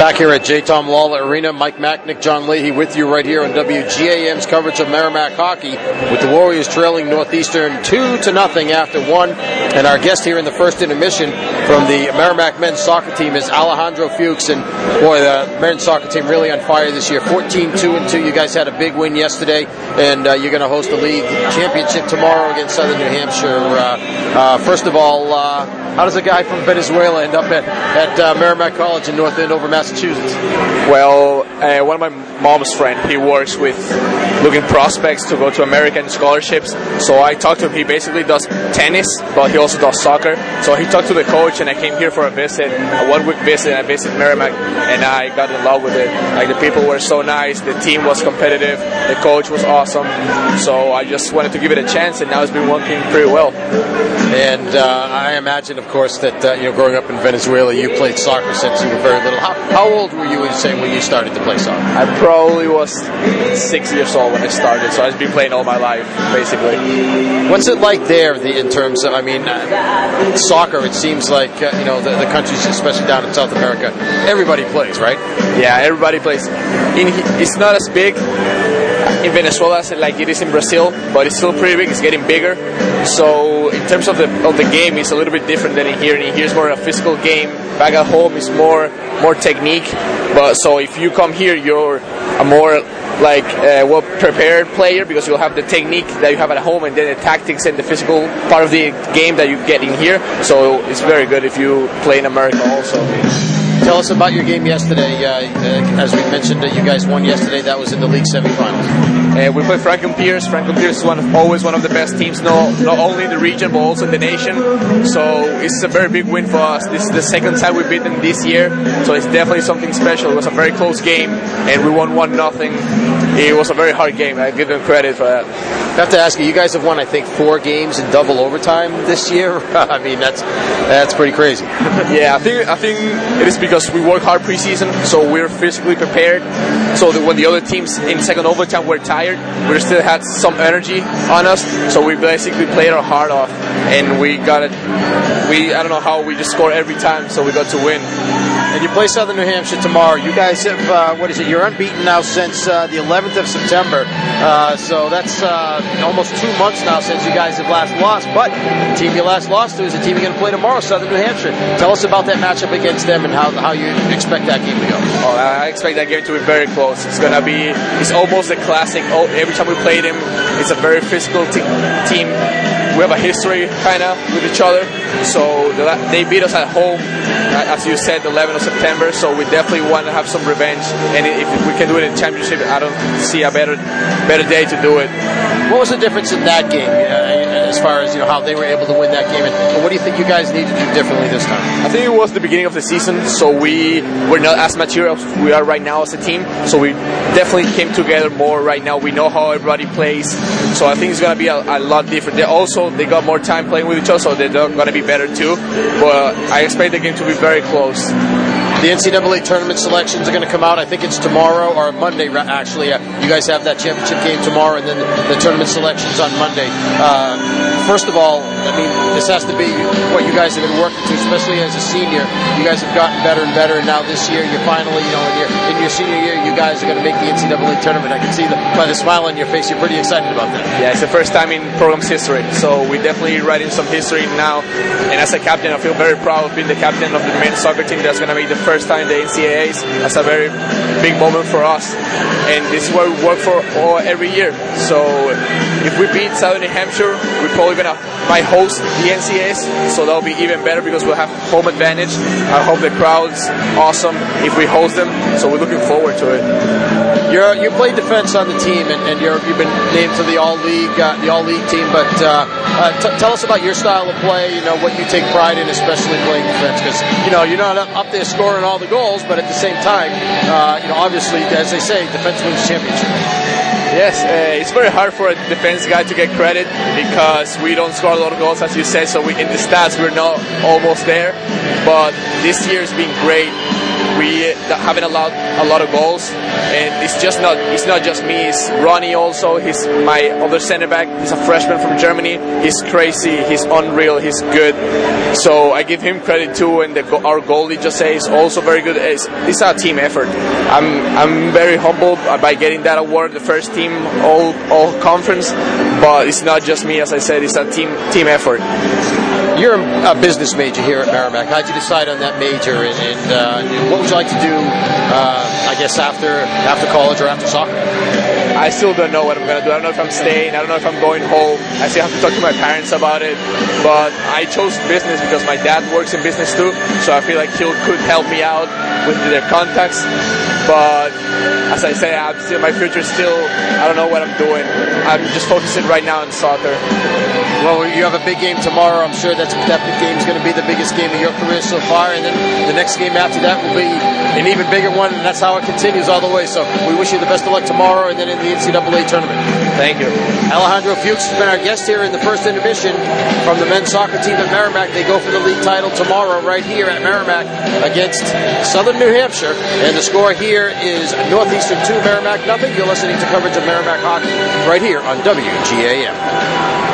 Back here at J. Thom Lawler Arena, Mike Macknick, John Leahy with you right here on WGAM's coverage of Merrimack hockey with the Warriors trailing Northeastern two to nothing after one. And our guest here in the first intermission from the Merrimack men's soccer team is Alejandro Fuchs. And boy, the men's soccer team really on fire this year. 14-2 and 2. You guys had a big win yesterday, and uh, you're going to host the league championship tomorrow against Southern New Hampshire. Uh, uh, first of all, uh, how does a guy from Venezuela end up at, at uh, Merrimack College in North Andover, Massachusetts? Well, uh, one of my mom's friend, he works with looking prospects to go to American scholarships. So I talked to him. He basically does tennis, but he also does soccer. So he talked to the coach, and I came here for a visit, a one week visit. and I visited Merrimack, and I got in love with it. Like the people were so nice, the team was competitive, the coach was awesome. So I just wanted to give it a chance, and now it's been working pretty well. And uh, I imagine, of course, that uh, you know, growing up in Venezuela, you played soccer since you were very little. How, how old were you, say, when you started to play soccer? I probably was six years old when I started, so I've been playing all my life, basically. What's it like there, the, in terms of, I mean, uh, soccer? It seems like uh, you know the, the countries, especially down in South America, everybody plays, right? Yeah, everybody plays. In, it's not as big in Venezuela like it is in Brazil, but it's still pretty big. It's getting bigger. So in terms of the of the game, it's a little bit different than in here. In here, it's more a physical game. Back at home, it's more more technique. But so if you come here, you're a more like uh, well prepared player because you'll have the technique that you have at home and then the tactics and the physical part of the game that you get in here. So it's very good if you play in America also. Tell us about your game yesterday. Uh, uh, as we mentioned, you guys won yesterday. That was in the league semifinals. Uh, we played Franklin Pierce. Franklin Pierce is one of, always one of the best teams, not, not only in the region but also in the nation. So it's a very big win for us. This is the second time we beat them this year, so it's definitely something special. It was a very close game, and we won one nothing. It was a very hard game. I give them credit for that. I have to ask you. You guys have won, I think, four games in double overtime this year. I mean, that's that's pretty crazy. yeah, I think I think it is because we work hard preseason, so we're physically prepared. So that when the other teams in second overtime were tired, we still had some energy on us. So we basically played our heart off, and we got it. We I don't know how we just score every time, so we got to win. And you play Southern New Hampshire tomorrow. You guys have uh, what is it? You're unbeaten now since uh, the 11th of September. Uh, so that's uh, almost two months now since you guys have last lost. But the team you last lost to is the team you're going to play tomorrow, Southern New Hampshire. Tell us about that matchup against them and how, how you expect that game to go. Oh, I expect that game to be very close. It's going to be. It's almost a classic. Oh, every time we play them, it's a very physical te- team we have a history kind of with each other. So they beat us at home, as you said, the 11th of September. So we definitely want to have some revenge. And if we can do it in championship, I don't see a better better day to do it. What was the difference in that game, uh, as far as you know how they were able to win that game? And what do you think you guys need to do differently this time? I think it was the beginning of the season, so we were not as mature as we are right now as a team. So we definitely came together more right now. We know how everybody plays, so I think it's going to be a, a lot different. They also they got more time playing with each other, so they're going to be better too. But I expect the game to be very close. The NCAA tournament selections are going to come out. I think it's tomorrow or Monday, actually. You guys have that championship game tomorrow, and then the, the tournament selections on Monday. Uh, first of all, I mean, this has to be what you guys have been working to, especially as a senior. You guys have gotten better and better, and now this year, you're finally, you know, in your, in your senior year, you guys are going to make the NCAA tournament. I can see the, by the smile on your face, you're pretty excited about that. Yeah, it's the first time in program's history, so we're definitely writing some history now. And as a captain, I feel very proud of being the captain of the men's soccer team that's going to make the first time in the NCAAs. That's a very big moment for us, and this is what we work for all, every year. So if we beat Southern New Hampshire, we're probably gonna might host the NCAAs, so that'll be even better because we'll have home advantage. I hope the crowd's awesome if we host them, so we're looking forward to it. You're, you play defense on the team, and, and you have been named to the all league uh, the all league team. But uh, uh, t- tell us about your style of play. You know what you take pride in, especially playing defense, because you know you're not up there scoring all the goals, but at the same time, uh, you know obviously, as they say, defense wins championship. Yes, uh, it's very hard for a defense guy to get credit because we don't score a lot of goals, as you said. So we, in the stats, we're not almost there. But this year's been great we haven't allowed a lot of goals, and it's just not it's not just me. It's Ronnie also. He's my other center back. He's a freshman from Germany. He's crazy. He's unreal. He's good. So I give him credit too. And the, our goalie Jose is also very good. It's, it's a team effort. I'm I'm very humbled by getting that award, the first team all all conference. But it's not just me, as I said. It's a team team effort. You're a business major here at Merrimack. How'd you decide on that major, and, and uh, what would you like to do? Uh, I guess after after college or after soccer. I still don't know what I'm gonna do. I don't know if I'm staying. I don't know if I'm going home. I still have to talk to my parents about it. But I chose business because my dad works in business too, so I feel like he could help me out with their contacts. But as I say, I'm still my future. Still, I don't know what I'm doing. I'm just focusing right now on soccer. Well, you have a big game tomorrow. I'm sure that's, that game is going to be the biggest game of your career so far, and then the next game after that will be an even bigger one, and that's how it continues all the way. So we wish you the best of luck tomorrow, and then in the NCAA tournament. Thank you. Alejandro Fuchs has been our guest here in the first intermission from the men's soccer team at Merrimack. They go for the league title tomorrow right here at Merrimack against Southern New Hampshire, and the score here is Northeastern 2, Merrimack nothing. You're listening to coverage of Merrimack hockey right here on WGAM.